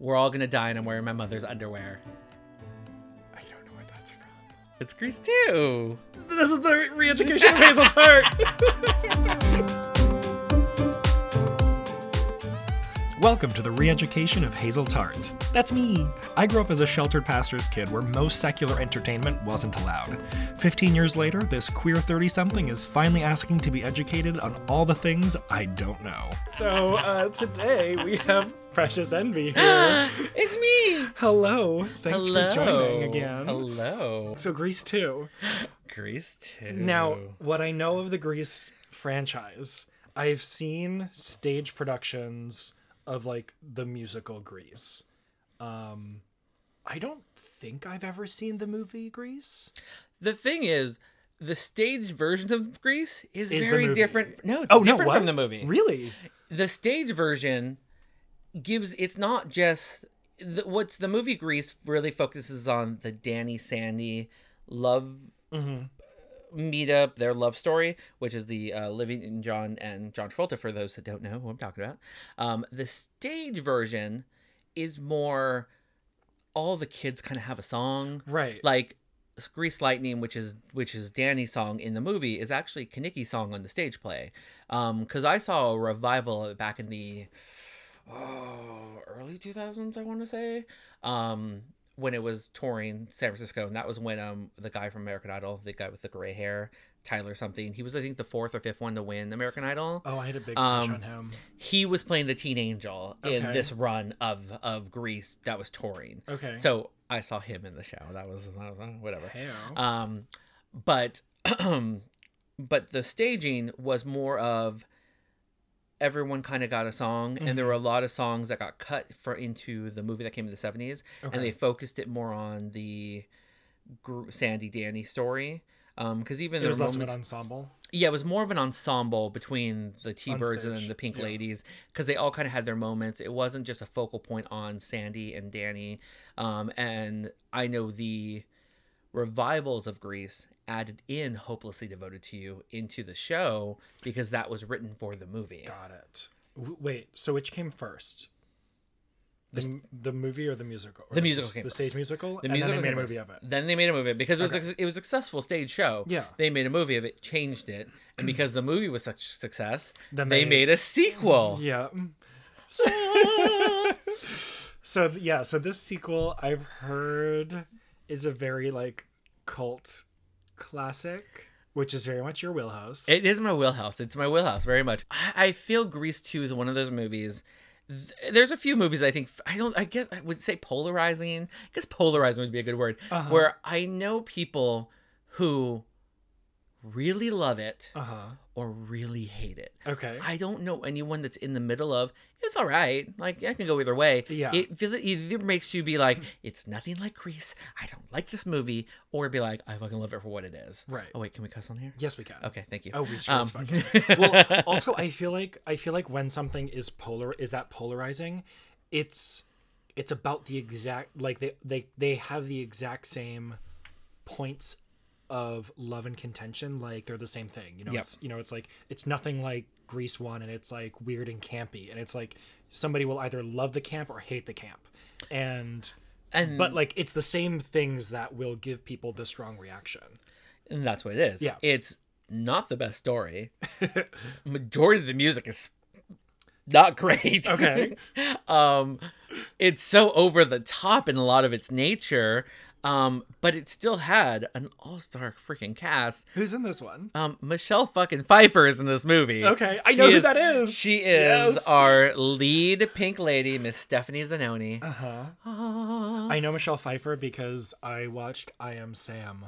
We're all gonna die, and I'm wearing my mother's underwear. I don't know what that's from. It's Grease 2. This is the re-education of Hazel's heart. Welcome to the re-education of Hazel Tart. That's me. I grew up as a sheltered pastor's kid where most secular entertainment wasn't allowed. 15 years later, this queer 30-something is finally asking to be educated on all the things I don't know. So, uh, today we have Precious Envy here. it's me. Hello. Thanks Hello. for joining again. Hello. So, Grease 2. Grease 2. Now, what I know of the Grease franchise, I've seen stage productions of like the musical Grease. Um, I don't think I've ever seen the movie Grease. the thing is, the stage version of Grease is, Is very different. No, it's Oh different what? from the movie. Really? the stage version gives it's not just the, what's the movie Grease really focuses on the Danny Sandy love meetup, their love story, which is the uh, Living John and John Travolta. For those that don't know who I'm talking about, um, the stage version is more all the kids kind of have a song, Right. like Grease Lightning, which is which is Danny's song in the movie, is actually Kenickie's song on the stage play. Um, because I saw a revival of it back in the oh, early two thousands, I want to say. Um, when it was touring San Francisco, and that was when um the guy from American Idol, the guy with the gray hair, Taylor something, he was I think the fourth or fifth one to win American Idol oh, I had a big crush Um, on him. he was playing the teen angel in this run of of Grease that was touring. Okay. So I saw him in the show. That was, that was uh, whatever. Hey, Um, but but the staging was more of everyone kind of got a song, and there were a lot of songs that got cut for into the movie that came in the seventies, Okay. and they focused it more on the gr- Sandy Danny story. Um, because even it there was less of an ensemble. yeah, it was more of an ensemble between the T Birds and the Pink yeah. Ladies because they all kind of had their moments. It wasn't just a focal point on Sandy and Danny. Um, and I know the revivals of Grease added in Hopelessly Devoted to You into the show because that was written for the movie. Got it. W- wait, so which came first? The, m- the movie or the musical? Or The musical The, came the first. stage musical? The and musical then they made a movie of it. Then they made a movie of it because it was it was a successful stage show. Yeah. they made a movie of it, changed it, and mm. because the movie was such success, Then they they- made a sequel. Yeah. so yeah, so this sequel I've heard is a very like cult classic, which is very much your wheelhouse. It is my wheelhouse. It's my wheelhouse very much. I, I feel Grease 2 is one of those movies. th- There's a few movies I think I don't I guess I would say polarizing. I guess polarizing would be a good word. Uh-huh. Where I know people who really love it uh huh. or really hate it. Okay. I don't know anyone that's in the middle of it's all right. Like I can go either way. Yeah. It either makes you be like it's nothing like Grease. I don't like this movie, or be like I fucking love it for what it is. Right. Oh wait, can we cuss on here? yes, we can. Okay, thank you. Oh, we sure Um, well, also, I feel like I feel like when something is polar, is that polarizing? It's it's about the exact like they they they have the exact same points of love and contention. Like they're the same thing. You know, Yep. it's you know, it's like it's nothing like Grease one, and it's like weird and campy, and it's like somebody will either love the camp or hate the camp, and. and But like it's the same things that will give people the strong reaction. And that's what it is. Yeah. It's not the best story. Majority of the music is not great. Okay. um it's so over the top in a lot of its nature. Um, but it still had an all-star freaking cast. Who's in this one? Um, Michelle fucking Pfeiffer is in this movie. Okay, I She know who that is. She is Yes. our lead pink lady, Miss Stephanie Zinone. Uh huh. Ah. I know Michelle Pfeiffer because I watched I Am Sam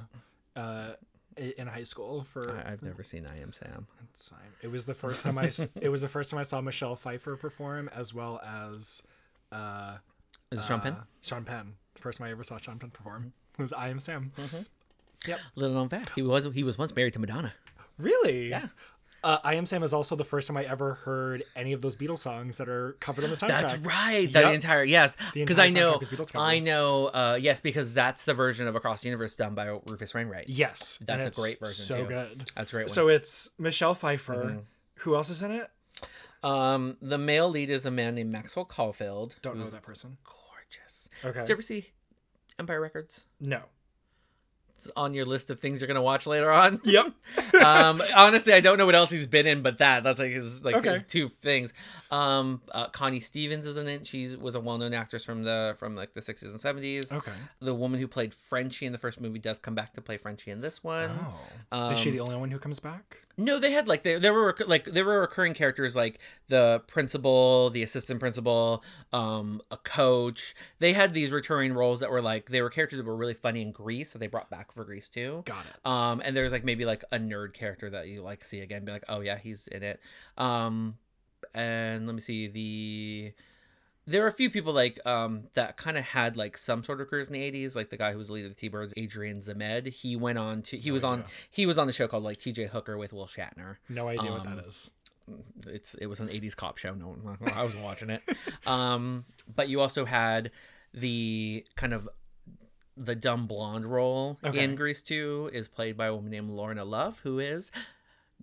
uh, in high school for. I- I've never seen I Am Sam. It's fine. It was the first time I. s- it was the first time I saw Michelle Pfeiffer perform, as well as. Uh, Is it Sean Penn? uh, Sean Penn. The first time I ever saw Penn perform was I Am Sam. Mm-hmm. Yep. Little known fact, he was he was once married to Madonna. Really? Yeah. Uh, I Am Sam is also the first time I ever heard any of those Beatles songs that are covered on the soundtrack. That's right. The entire yes, because I know I know uh, yes because that's the version of Across the Universe done by Rufus Wainwright. Yes, That's a great version, So too. good. That's a great one. So it's Michelle Pfeiffer. Mm-hmm. Who else is in it? um, the male lead is a man named Maxwell Caulfield. Don't know that person. Gorgeous. Okay. Did you ever see Empire Records? No. It's on your list of things you're gonna watch later on. Yep. um, honestly, I don't know what else he's been in, but that that's like his like his two things. Um, uh, Connie Stevens is in it. She was a well-known actress from the from like the 60s and 70s. Okay. The woman who played Frenchie in the first movie does come back to play Frenchie in this one. Oh. Is she Um, the only one who comes back? No, they had like there there were like there were recurring characters like the principal, the assistant principal, um, a coach. They had these recurring roles that were like they were characters that were really funny in Grease that they brought back for Grease 2. Got it. Um, and there's like maybe like a nerd character that you like see again, be like, oh yeah, he's in it. Um, and let me see the. There were a few people like um that kind of had like some sort of careers in the '80s, like the guy who was the leader of the T-Birds, Adrian Zmed. He went on to he was on he was on the show called like T.J. Hooker with Will Shatner. no idea what um, that is. It's it was an '80s cop show. No, I was watching it. Um, but you also had the kind of the dumb blonde role Okay. in Grease 2 is played by a woman named Lorna Luft, who is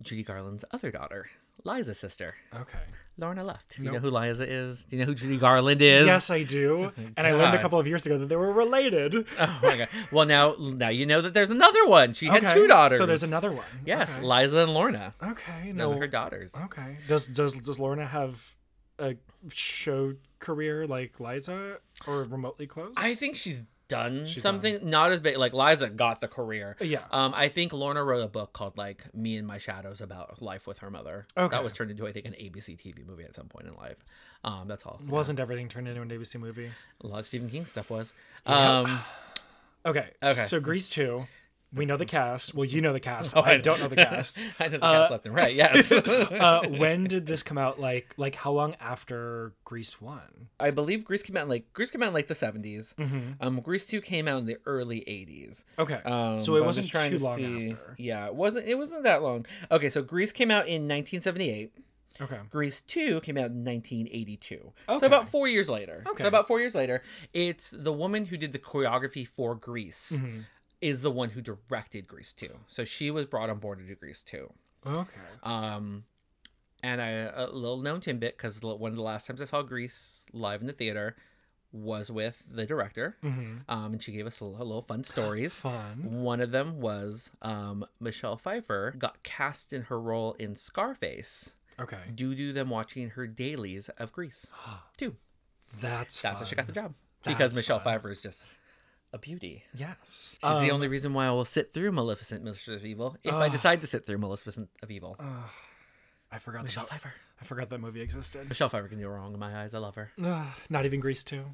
Judy Garland's other daughter, Liza's sister. Okay. Lorna Luft. Do you know who Liza is? Do you know who Judy Garland is? Yes, I do. Oh and I learned a couple of years ago that they were related. Oh my god. Well, now now you know that there's another one. She had two daughters. So there's another one. Yes, Okay. Liza and Lorna. Okay. Those No. are her daughters. Okay. Does does does Lorna have a show career like Liza or remotely close? I think she's done She's something not as big. Like Liza got the career. Yeah. Um, I think Lorna wrote a book called like "Me and My Shadows" about life with her mother. Okay. That was turned into I think an ABC TV movie at some point in life. Um, that's all. Wasn't everything turned into an ABC movie? A lot of Stephen King stuff was. Um, Okay. Okay. So Grease two. We know the cast. Well, you know the cast. Oh, I, know. don't know the cast. I know the cast left and right. Yes. uh, when did this come out? Like, like how long after Grease one? I believe Grease came out in like Grease came out in like the 70s. Mm-hmm. Um, Grease two came out in the early eighties. Okay. Um, so it wasn't too to long see- after. Yeah, it wasn't. It wasn't that long. Okay, so Grease came out in 1978. Okay. Grease 2 came out in 1982. Okay. So about four years later. Okay. So about four years later, it's the woman who did the choreography for Grease Mm-hmm. Is the one who directed Grease 2. So she was brought on board to do Grease 2. Okay. Um, and I, a little known tidbit because one of the last times I saw Grease live in the theater was with the director. Mm-hmm. Um, and she gave us a little, little fun stories. Fun. One of them was um, Michelle Pfeiffer got cast in her role in Scarface Okay. due to them watching her dailies of Grease. too. That's That's how she got the fun. job. Because That's Michelle fun. Pfeiffer is just a beauty. Yes. She's the Um, only reason why I will sit through Maleficent, Mistress of Evil, if I decide to sit through Maleficent of Evil. I forgot Michelle that, Pfeiffer. I forgot that movie existed. Michelle Pfeiffer can do wrong in my eyes. I love her. Ugh, not even Grease two.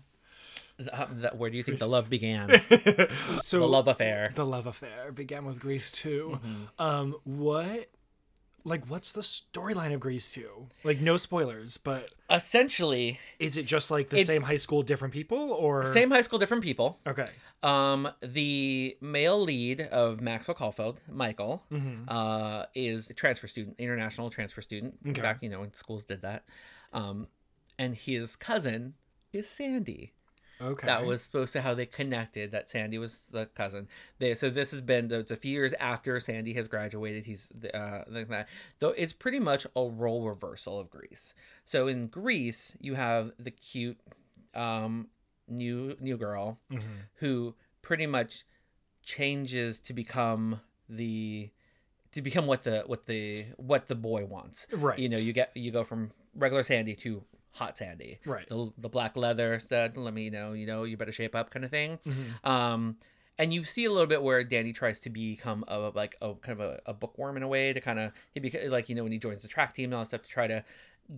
Uh, that, where do you think the love began? So the love affair. the love affair began with Grease 2. Mm-hmm. Um, what, like, what's the storyline of Grease 2? Like, no spoilers, but Essentially, is it just like the same high school, different people, or same high school, different people. Okay. Um, the male lead of Maxwell Caulfield, Michael, Mm-hmm. uh, is a transfer student, international transfer student. Okay. Back, you know, when schools did that. Um, and his cousin is Sandy. Okay. That was supposed to how they connected. That Sandy was the cousin. They so this has been it's a few years after Sandy has graduated. He's uh like that. Though it's pretty much a role reversal of Grease. So in Grease, you have the cute um new new girl Mm-hmm. who pretty much changes to become the to become what the what the what the boy wants. Right. You know, you get you go from regular Sandy to hot Sandy. Right. The, the black leather said, "Let me know. You know, you better shape up," kind of thing. Mm-hmm. Um, and you see a little bit where Danny tries to become a like a kind of a, a bookworm in a way to kind of he beca- like you know when he joins the track team and all that stuff to try to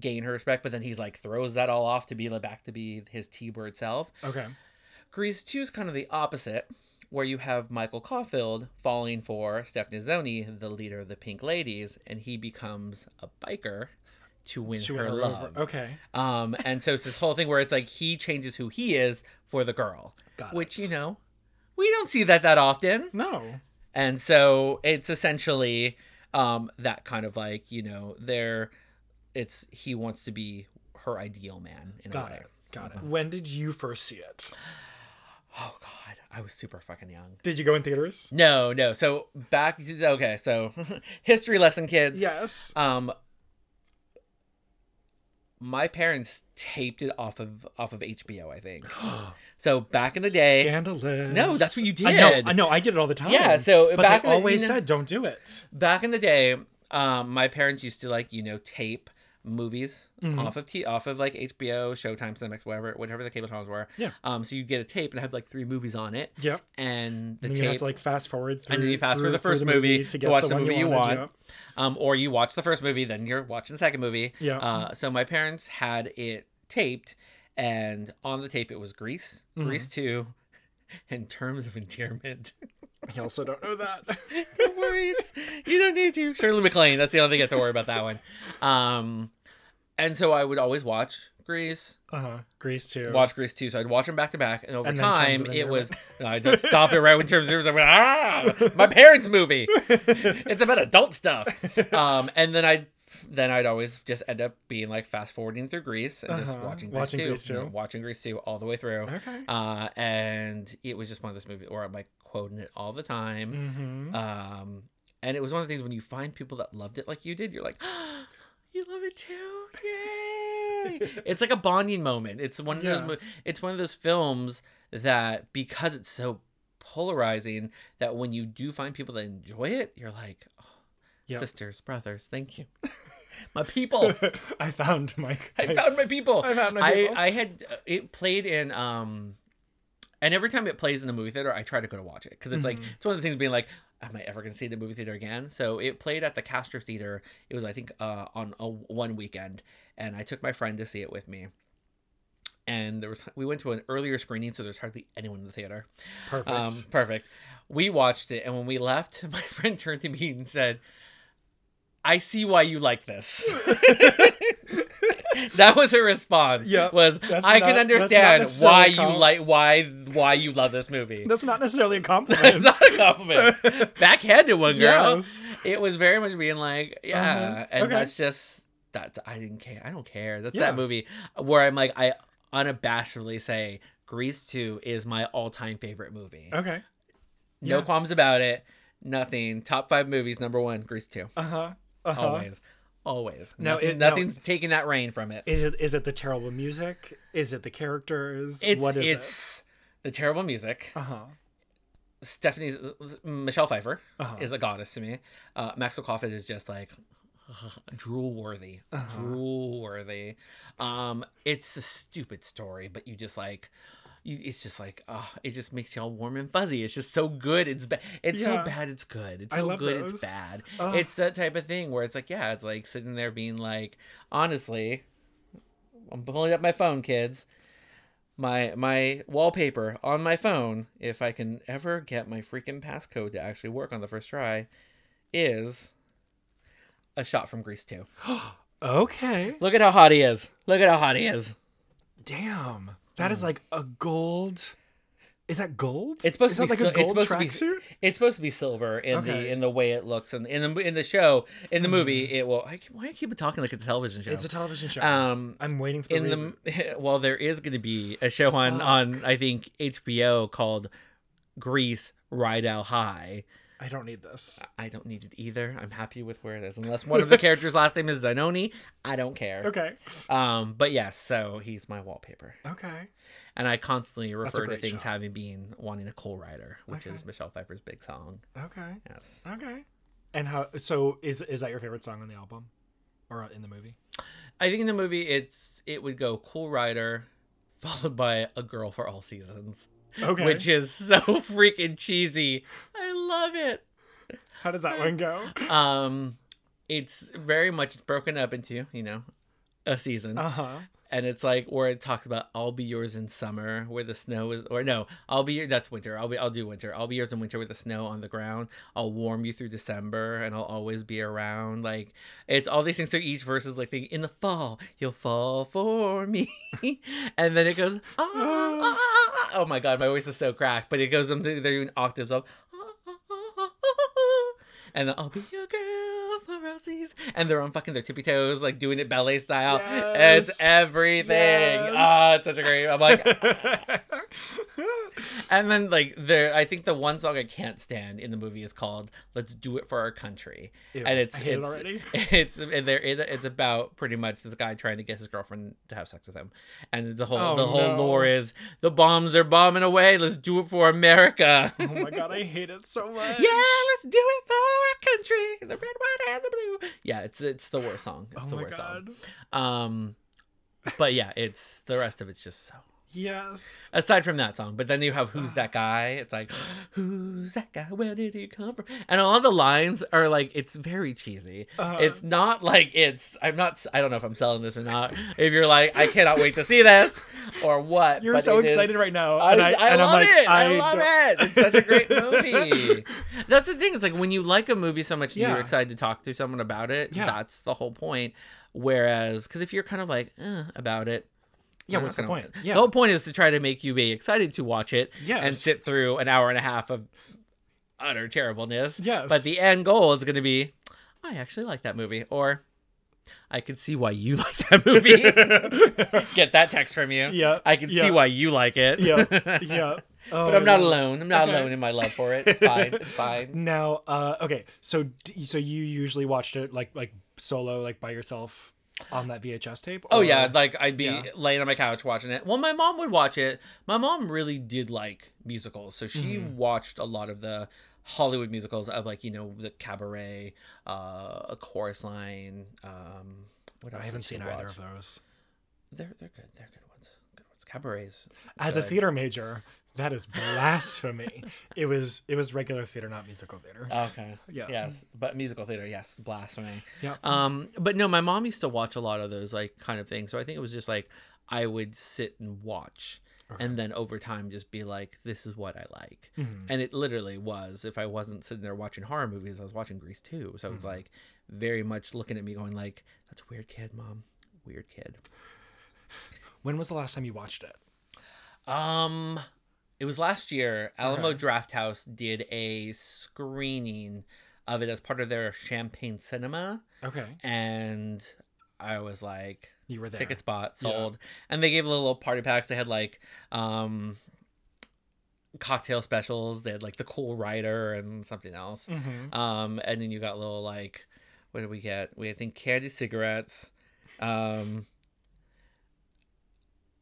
gain her respect, but then he's like throws that all off to be like back to be his T-bird self. Okay. Grease 2 is kind of the opposite, where you have Michael Caulfield falling for Stephanie Zoni, the leader of the Pink Ladies, and he becomes a biker to win To her love. Okay. Um, and so it's this whole thing where it's like he changes who he is for the girl, Got which it. you know we don't see that that often. No. And so it's essentially um, that kind of like you know there, it's he wants to be her ideal man in a Got way. it. Got Mm-hmm. it. When did you first see it? Oh God, I was super fucking young. Did you go in theaters? No, no. So back okay, so history lesson kids. Yes. Um my parents taped it off of off of HBO, I think. so back in the day, Scandalous. No, that's what you I know. did. I know. I did it all the time. Yeah, so but back they in the- always you know- said, "Don't do it." back in the day, um, my parents used to like you know tape movies Mm-hmm. off of t off of like HBO, Showtime, Cinemax, whatever, whatever the cable channels were. Yeah. Um, so you get a tape and have like three movies on it, Yep. and the And you have tape, to like fast forward through. and then you fast through, the first movie to, get watch the the movie you wanted, want. Um, or you watch the first movie, then you're watching the second movie. Yeah. Uh, so my parents had it taped, and on the tape it was Grease, Mm-hmm. Grease Two, and Terms of Endearment. I also don't know that. Don't worry, you don't need to. Shirley MacLaine. That's the only thing you have to worry about that one. Um, and so I would always watch Grease, Uh huh. Grease 2. watch Grease 2. So I'd watch them back to back, and over And time it was. No, I just stop it right when terms of Endearment, I went ah, my parents' movie. it's about adult stuff. Um, and then I. Then I'd always just end up being like fast forwarding through Grease and just Uh-huh. watching Grease Watching 2, Grease watching Grease 2 all the way through. Okay. Uh, and it was just one of those movies where I'm like quoting it all the time. Mm-hmm. Um, and it was one of the things when you find people that loved it like you did, you're like, you love it too, yay! it's like a bonding moment. It's one of those. Yeah. mo- It's one of those films that because it's so polarizing that when you do find people that enjoy it, you're like, oh, Yep. sisters, brothers, thank you, my people. I found my. I found my people. I found my people. I had uh, it played in um, and every time it plays in the movie theater, I try to go to watch it because it's like Mm-hmm. it's one of the things being like, am I ever gonna see the movie theater again? So it played at the Castro Theater. It was I think uh on a one weekend, and I took my friend to see it with me. And there was we went to an earlier screening, so there's hardly anyone in the theater. Perfect. Um, perfect. We watched it, and when we left, my friend turned to me and said, "I see why you like this." that was her response. Yeah, was I not- can understand why you like why why you love this movie. That's not necessarily a compliment. It's not a compliment. Backhanded one, girl. Yes. It was very much being like, yeah, Uh-huh. and Okay. that's just that's I didn't care. I don't care. That's Yeah. that movie where I'm like I unabashedly say Grease 2 is my all-time favorite movie. okay. No Yeah. qualms about it. Nothing. Top 5 movies number 1 Grease 2. Uh huh. Uh huh. Always. Always. Now, Nothing, it- nothing's taking that reign from it. Is it is it the terrible music? Is it the characters? It's what is it's the terrible music. it? Uh huh. Stephanie's Michelle Pfeiffer Uh-huh. is a goddess to me. Uh, Maxwell Caulfield is just like drool worthy, Uh-huh. drool worthy. Um, it's a stupid story, but you just like. You, it's just like, oh, it just makes you all warm and fuzzy. It's just so good. It's bad. It's Yeah. so bad. It's good. It's so good. those. It's bad. It's that type of thing where it's like, yeah, it's like sitting there being like, honestly, I'm pulling up my phone, kids. My my wallpaper on my phone, if I can ever get my freaking passcode to actually work on the first try, is a shot from Grease 2. Okay. Look at how hot he is. Look at how hot he is. Damn. That is like a gold. Is that gold? It's supposed is to be like a sil- it's gold supposed to be tracksuit? it's supposed to be silver in the in the way it looks and in the in the show in the movie it will I, why do I keep talking like it's a television show It's a television show. um I'm waiting for the in reboot. the well there is going to be a show on on I think HBO called Grease Rydell High I don't need this. I don't need it either I'm happy with where it is unless one of the characters last name is Zinone I don't care Okay. um but yes so he's my wallpaper Okay. and I constantly refer to things show. having been wanting a cool rider which is Michelle Pfeiffer's big song Okay. yes Okay. And how? So is is that your favorite song on the album, or in the movie? I think in the movie it's it would go Cool Rider, followed by A Girl for All Seasons, Okay. which is so freaking cheesy. I love it. how does that one go? Um, it's very much broken up into you know a season, Uh huh. and it's like where it talks about I'll be yours in summer where the snow is, or no, I'll be your that's winter. I'll be I'll do winter. I'll be yours in winter with the snow on the ground. I'll warm you through December, and I'll always be around. Like it's all these things. So each verse is like thinking, in the fall you'll fall for me, and then it goes ah, ah, ah. Oh my god, my voice is so cracked, but it goes them they're doing octaves of. "Ah, ah, ah, ah, ah," And then I'll be your girl for all. And they're on fucking their tippy toes, like doing it ballet style. Yes. It's everything. Yes. Ah, it's such a great. I'm like, and then like there, I think the one song I can't stand in the movie is called "Let's Do It for Our Country," Ew, and it's I hate it it's already. it's and there it, it's about pretty much this guy trying to get his girlfriend to have sex with him, and the whole Oh, the whole no. lore is the bombs are bombing away. Let's do it for America. Oh my god, I hate it so much. Yeah, let's do it for our country, the red, white, and the blue. Yeah, it's it's the worst song. It's Oh the my worst god. song. Um, but yeah, it's the rest of it's just so. Yes. Aside from that song, but then you have "Who's That Guy?" It's like, "Who's that guy? Where did he come from?" And all the lines are like, it's very cheesy. Uh-huh. It's not like it's. I'm not. I don't know if I'm selling this or not. If you're like, I cannot wait to see this, or what. You're but so it is- excited right now. I, I, and I'm love like, it. I, love don't- it. It's such a great movie. that's the thing. Is like when you like a movie so much, Yeah. you're excited to talk to someone about it. Yeah. That's the whole point. Whereas, because if you're kind of like eh, about it, Yeah, what's the gonna- point? Yeah. The whole point is to try to make you be excited to watch it and sit through an hour and a half of utter terribleness. Yes. But the end goal is going to be, I actually like that movie, or I can see why you like that movie. Get that text from you. Yeah, I can yeah. see why you like it. yeah. Yeah. Oh, But I'm not yeah. alone. I'm not Okay. alone in my love for it. It's fine. It's fine. Now, uh, okay, so so you usually watched it like like solo, like by yourself on that VHS tape? Oh yeah, like I'd be Yeah. laying on my couch watching it. Well, my mom would watch it. My mom really did like musicals, so she Mm-hmm. watched a lot of the Hollywood musicals of like you know the Cabaret, uh, a Chorus Line. Um, what else I haven't seen either of those. They're they're good. They're good ones. Good ones. Cabarets. As a theater major, that is blasphemy. it was it was regular theater, not musical theater. Okay. Yeah. Yes, but musical theater, yes, blasphemy. Yeah. Um, but no, my mom used to watch a lot of those like kind of things. So I think it was just like I would sit and watch, and then over time just be like, "This is what I like." Mm-hmm. And it literally was. If I wasn't sitting there watching horror movies, I was watching Grease 2. So it was Mm-hmm. like very much looking at me, going like, "That's a weird kid, mom. Weird kid." When was the last time you watched it? Um, it was last year. Alamo Drafthouse did a screening of it as part of their Champagne Cinema, Okay, and I was like, you were there. ticket spot Yeah. sold, and they gave little party packs. They had like, um. Cocktail specials. They had like the cool rider and something else. Mhm. Um, and then you got little like, what did we get? We had, I think candy cigarettes, um,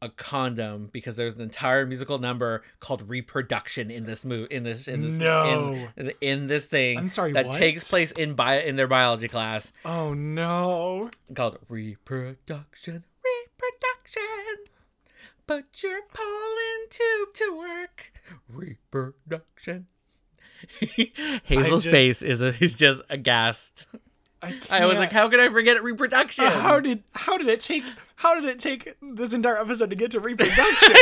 a condom because there's an entire musical number called reproduction in this move in this in this No. in, in this thing. I'm sorry, that what? takes place in bio in their biology class Oh no! called reproduction. Reproduction. Put your pollen tube to work. Reproduction. Hazel's just- face is a, is just aghast. I, I was like, how could I forget reproduction? how did how did it take how did it take this entire episode to get to reproduction?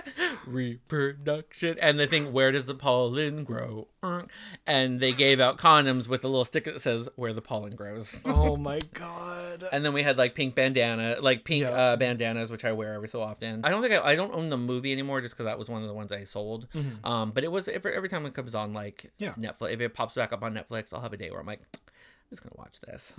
reproduction and the thing where does the pollen grow Uh, and they gave out condoms with a little sticker that says where the pollen grows oh my god! and then we had like pink bandana like pink Yeah. uh, bandanas which i wear every so often i don't think i, I don't own the movie anymore just because that was one of the ones i sold um but it was every, every time it comes on like Yeah. netflix if it pops back up on netflix i'll have a day where i'm like just gonna watch this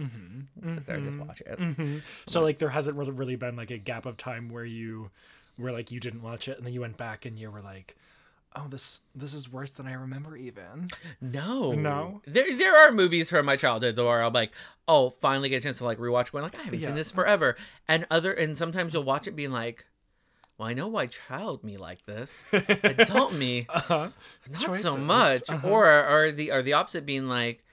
sit there and just watch it Mhm. So like there hasn't really really been like a gap of time where you where like you didn't watch it and then you went back and you were like, oh this this is worse than I remember even. No, No? There, there are movies from my childhood though where I'm like, oh, finally get a chance to like rewatch, going like, I haven't Yeah. seen this forever, and other, and sometimes you'll watch it being like, well, I know why child me like this, adult me Uh-huh. not so much, Uh-huh. or or the or the opposite being like.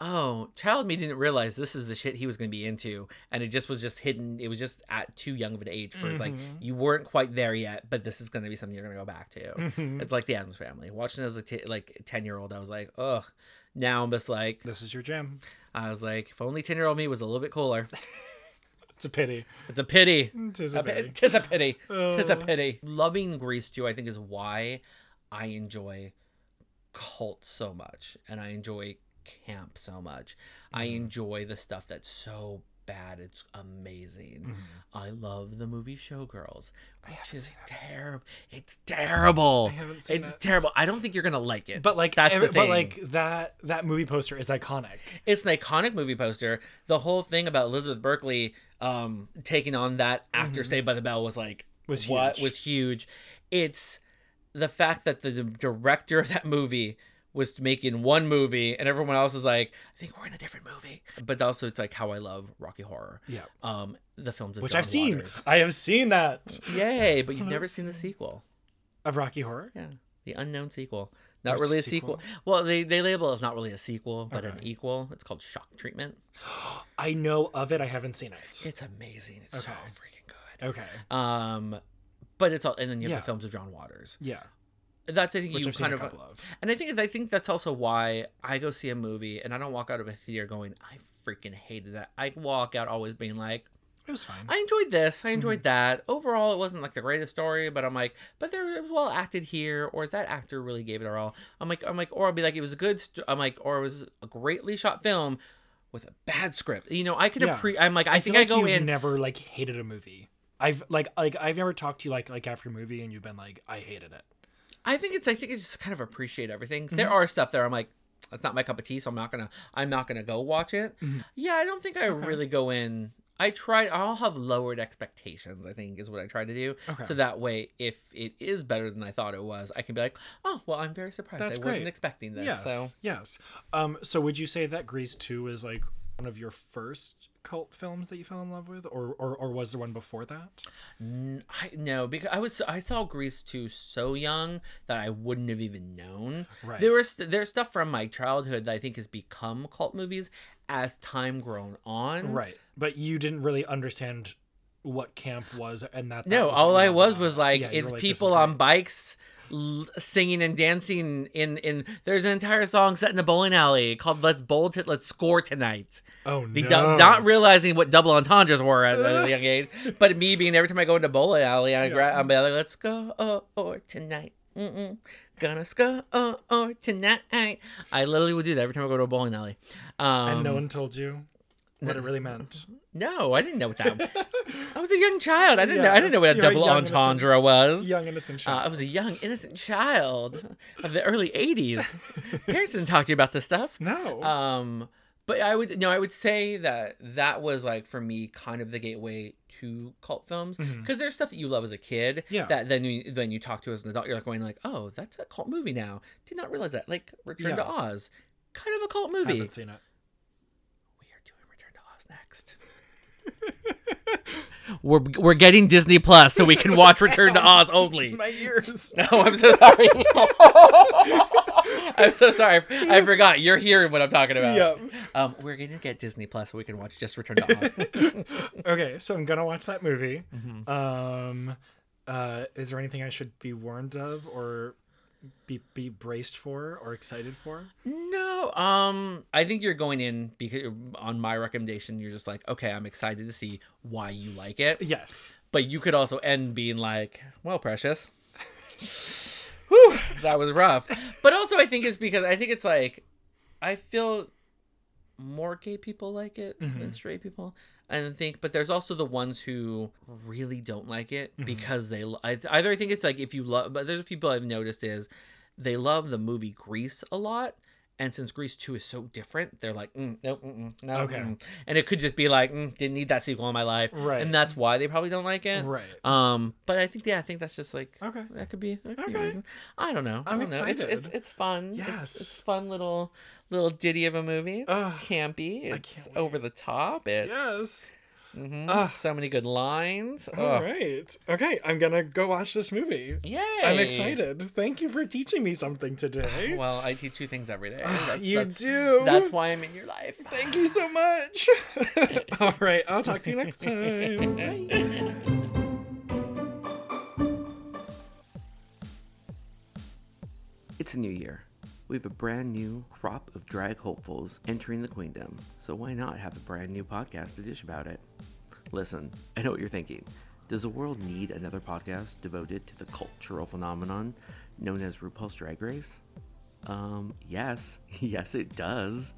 Oh, child me didn't realize this is the shit he was going to be into, and it just was just hidden. It was just at too young of an age for like Mm-hmm. you weren't quite there yet, but this is going to be something you're going to go back to. Mhm. It's like the Addams Family. Watching it as a t- like ten year old, I was like, ugh. Now I'm just like, This is your gem. I was like, if only ten year old me was a little bit cooler. It's a pity. It's a pity. Tis A a pity. Tis a pity. Tis a pity. Loving Grease 2, I think, is why I enjoy cult so much, and I enjoy camp so much. I Mm-hmm. enjoy the stuff that's so bad it's amazing. Mm-hmm. I love the movie Showgirls, which is terrible. It's terrible. I haven't seen it's it. terrible. I don't think you're gonna like it. But like that's every, the but like that that movie poster is iconic. it's an iconic movie poster. The whole thing about Elizabeth Berkley um, taking on that after Saved by the Bell was like Mm-hmm. Was what huge. was huge. It's the fact that the director of that movie was making one movie and everyone else is like, I think we're in a different movie. But also, it's like how I love Rocky Horror. Yeah. Um, the films of Which John I've seen. Waters. I have seen that Yay! But you've never seen the sequel. of Rocky Horror. Yeah, the unknown sequel. Not There's a really a sequel. Well, they they label it as not really a sequel, but an equal. It's called Shock Treatment. I know of it. I haven't seen it. It's amazing. It's so Okay. freaking good. Okay. Um, but it's all, and then you have Yeah. the films of John Waters. Yeah. That's I think Which you I've kind of, of. and I think I think that's also why I go see a movie and I don't walk out of a theater going I freaking hated that. I walk out always being like It was fine. I enjoyed this, I Mm-hmm. enjoyed that. Overall, it wasn't like the greatest story, but I'm like, but there it was well acted here, or that actor really gave it all. I'm like, I'm like, or I'll be like, it was a good. St- I'm like, or it was a greatly shot film with a bad script. You know, I could Yeah. appre- I'm like, I, feel think I go you've in. never like hated a movie. I've like like I've never talked to you like like after a movie and you've been like I hated it. I think it's I think it's just kind of appreciate everything. Mm-hmm. There are stuff there I'm like that's not my cup of tea, so I'm not gonna I'm not gonna go watch it. Mm-hmm. Yeah, I don't think I really go in. I try. I'll have lowered expectations. I think is what I try to do. Okay. So that way, if it is better than I thought it was, I can be like, oh well, I'm very surprised. That's I wasn't expecting this. Yes. So Yes. Um. So would you say that Grease Two is like one of your first cult films that you fell in love with, or or, or was there one before that? N- I no because I was I saw Grease 2 so young that I wouldn't have even known. Right. There was there's stuff from my childhood that I think has become cult movies as time grown on. Right. But you didn't really understand what camp was, and that. that No, all I was about was like Yeah, it's like, people on bikes l- singing and dancing in in there's an entire song set in a bowling alley called "Let's Bowl T- Let's Score Tonight." Oh The no! not realizing what double entendres were at a young age, but me being every time I go into bowling alley, I gra- I'm like, "Let's go oh, or tonight." Mm-mm. Gonna score oh, or tonight. I literally would do that every time I go to a bowling alley. Um, and no one told you what it really meant. No, I didn't know what that. I was a young child. I didn't know. I didn't know what a Yes, a double young entendre innocent- was. Young innocent Uh, child. I was a young, innocent child of the early '80s. Parents didn't talk to you about this stuff. no. Um, but I would no, I would say that that was like for me kind of the gateway to cult films because there's stuff that you love as a kid Mm-hmm. Yeah. that then you then you talk to as an adult, you're like going like, oh, that's a cult movie now. Did not realize that. Like Return to Oz, kind of a cult I movie. haven't seen it. We are doing Return to Oz next. We're we're getting Disney Plus so we can watch Return to Oz only. My ears. No, I'm so sorry. I'm so sorry. I forgot. You're hearing what I'm talking about. Yep. Um, we're gonna get Disney Plus so we can watch just Return to Oz. Okay, so I'm gonna watch that movie. Mm-hmm. Um, uh, is there anything I should be warned of or be be braced for or excited for? no, um, I think you're going in because on my recommendation, you're just like, okay, I'm excited to see why you like it. Yes. But you could also end being like, well, precious. Whew, that was rough. But also, I think it's because I think it's like, I feel more gay people like it than straight people. And think, but there's also the ones who really don't like it because they lo- I- either I think it's like if you love, but there's people I've noticed is they love the movie Grease a lot. And since Grease 2 is so different, they're like, mm, nope, mm-mm, no. Okay. mm-mm." And it could just be like, mm, didn't need that sequel in my life. Right. And that's why they probably don't like it. Right. Um, but I think yeah, I think that's just like Okay. that could be, that could be a Okay. reason. I don't know. I I'm don't know. It's, it's it's fun. It's, Yes. it's fun little little ditty of a movie. It's Ugh, campy. It's can't wait. over the top. It's Yes. mhm, Ugh. so many good lines. All Ugh. right. Okay, I'm gonna go watch this movie. Yay! I'm excited. Thank you for teaching me something today. Well, I teach you things every day. That's, you that's, do. That's why I'm in your life. Thank you so much. All right, I'll talk to you next time. Bye. It's a new year. We have a brand new crop of drag hopefuls entering the queendom, so why not have a brand new podcast to dish about it? Listen, I know what you're thinking. Does the world need another podcast devoted to the cultural phenomenon known as RuPaul's Drag Race? Um, yes, yes, it does.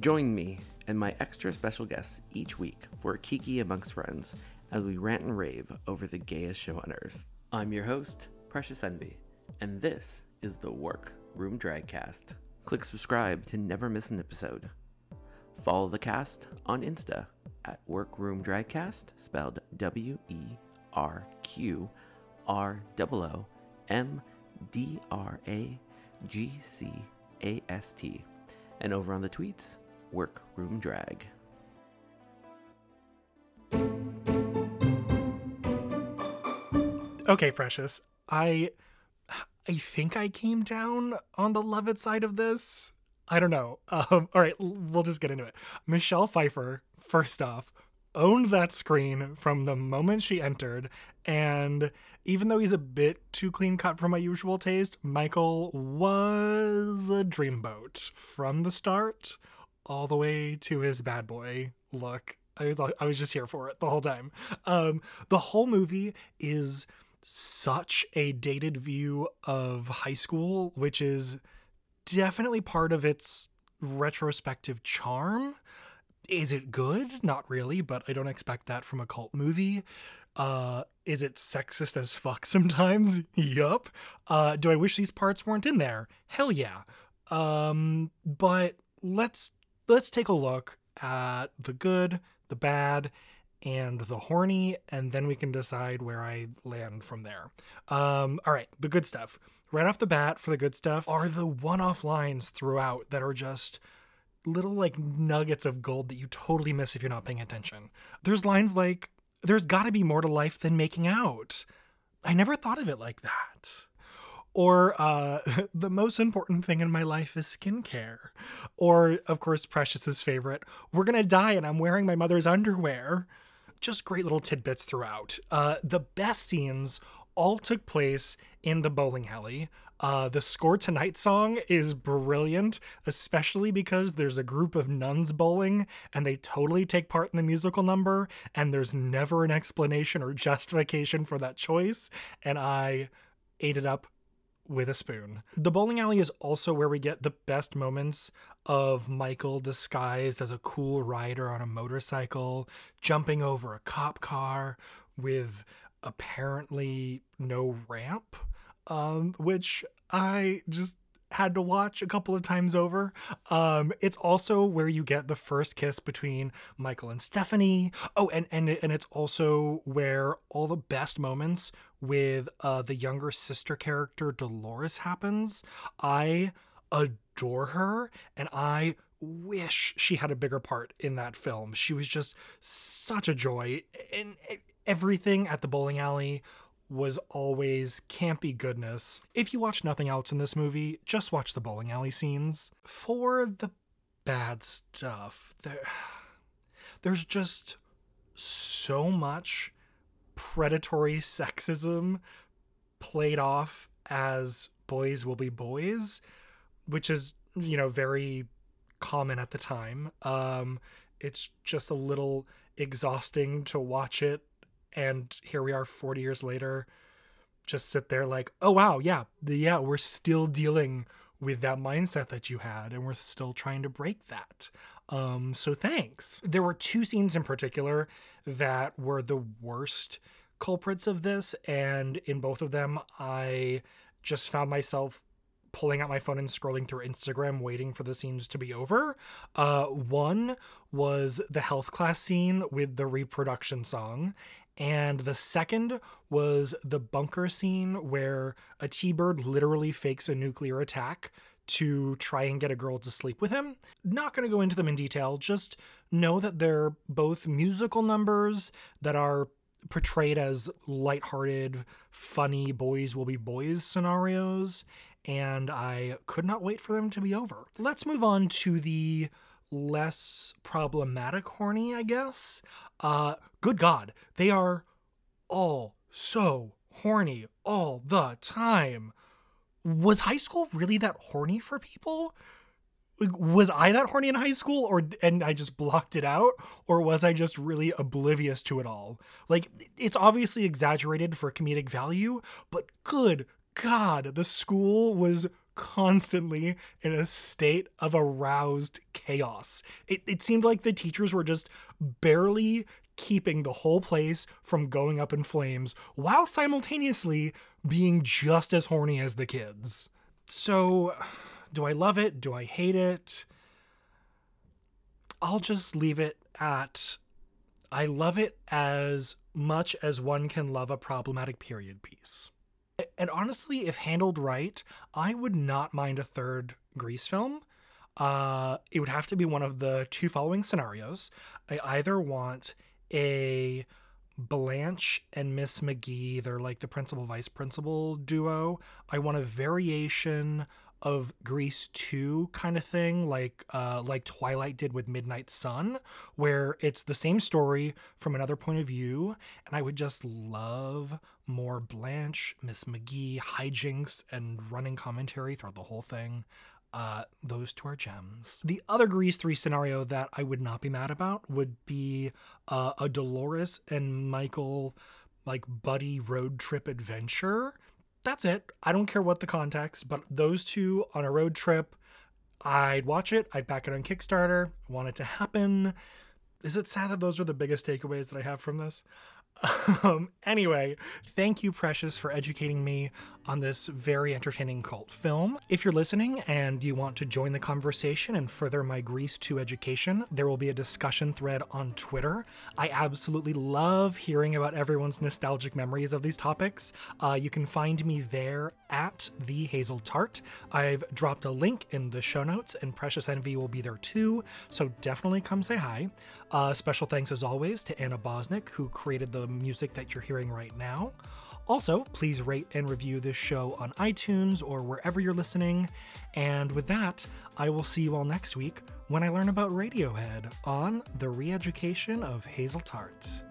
Join me and my extra special guests each week for a Kiki Amongst Friends as we rant and rave over the gayest show on earth. I'm your host, Precious Envy, and this is the Werq Room Dragcast. Click subscribe to never miss an episode. Follow the cast on Insta at Werqroom Dragcast, spelled W E R Q R O O M D R A G C A S T. And over on the tweets, Werqroom Drag. Okay, Precious. I I think I came down on the love it side of this. I don't know. Um, all right, we'll just get into it. Michelle Pfeiffer, first off, owned that screen from the moment she entered, and even though he's a bit too clean cut for my usual taste, Michael was a dreamboat from the start all the way to his bad boy look. I was I was just here for it the whole time. Um, the whole movie is such a dated view of high school, which is definitely part of its retrospective charm. Is it good? Not really, but I don't expect that from a cult movie. Uh, is it sexist as fuck sometimes? yup. Uh, do I wish these parts weren't in there? Hell yeah. Um, but let's let's take a look at the good, the bad, and the horny, and then we can decide where I land from there. Um, all right, the good stuff. Right off the bat, for the good stuff, are the one off lines throughout that are just little like nuggets of gold that you totally miss if you're not paying attention. There's lines like, There's gotta be more to life than making out. I never thought of it like that. Or uh, the most important thing in my life is skincare. Or, of course, Precious's favorite, we're gonna die and I'm wearing my mother's underwear just great little tidbits throughout. Uh, the best scenes all took place in the bowling alley. Uh, the Score Tonight song is brilliant, especially because there's a group of nuns bowling and they totally take part in the musical number, and there's never an explanation or justification for that choice. And I ate it up with a spoon. The bowling alley is also where we get the best moments of Michael disguised as a cool rider on a motorcycle, jumping over a cop car with apparently no ramp, um, which I just had to watch a couple of times over. Um, it's also where you get the first kiss between Michael and Stephanie. Oh, and and and it's also where all the best moments with uh, the younger sister character Dolores happens. I adore her, and I wish she had a bigger part in that film. She was just such a joy, and everything at the bowling alley was always campy goodness. If you watch nothing else in this movie, just watch the bowling alley scenes. For the bad stuff, there, there's just so much predatory sexism played off as boys will be boys, which is, you know, very common at the time. Um, it's just a little exhausting to watch it and here we are 40 years later just sit there like oh wow yeah yeah we're still dealing with that mindset that you had and we're still trying to break that um so thanks there were two scenes in particular that were the worst culprits of this and in both of them i just found myself pulling out my phone and scrolling through Instagram, waiting for the scenes to be over. Uh, one was the health class scene with the reproduction song, and the second was the bunker scene where a T Bird literally fakes a nuclear attack to try and get a girl to sleep with him. Not going to go into them in detail, just know that they're both musical numbers that are portrayed as lighthearted, funny boys will be boys scenarios, and I could not wait for them to be over. Let's move on to the less problematic horny, I guess. Uh, good God, they are all so horny all the time. Was high school really that horny for people? Was I that horny in high school or and I just blocked it out or was I just really oblivious to it all? Like it's obviously exaggerated for comedic value, but good god, the school was constantly in a state of aroused chaos. It, it seemed like the teachers were just barely keeping the whole place from going up in flames while simultaneously being just as horny as the kids. So, do I love it? Do I hate it? I'll just leave it at I love it as much as one can love a problematic period piece. And honestly, if handled right, I would not mind a third Grease film. Uh, it would have to be one of the two following scenarios. I either want a Blanche and Miss McGee, they're like the principal vice principal duo. I want a variation of Grease 2 kind of thing, like uh, like Twilight did with Midnight Sun, where it's the same story from another point of view. And I would just love more Blanche, Miss McGee, hijinks, and running commentary throughout the whole thing. Uh, those two are gems. The other Grease 3 scenario that I would not be mad about would be uh, a Dolores and Michael like buddy road trip adventure that's it. I don't care what the context, but those two on a road trip, I'd watch it. I'd back it on Kickstarter. I want it to happen. Is it sad that those are the biggest takeaways that I have from this? Um, anyway, thank you, Precious, for educating me on this very entertaining cult film. If you're listening and you want to join the conversation and further my Grease 2 education, there will be a discussion thread on Twitter. I absolutely love hearing about everyone's nostalgic memories of these topics. Uh, you can find me there at the Hazel Tart. I've dropped a link in the show notes, and Precious Envy will be there too, so definitely come say hi. Uh, special thanks, as always, to Anna Bosnick, who created the music that you're hearing right now. Also, please rate and review this show on iTunes or wherever you're listening. And with that, I will see you all next week when I learn about Radiohead on the re education of Hazel Tarts.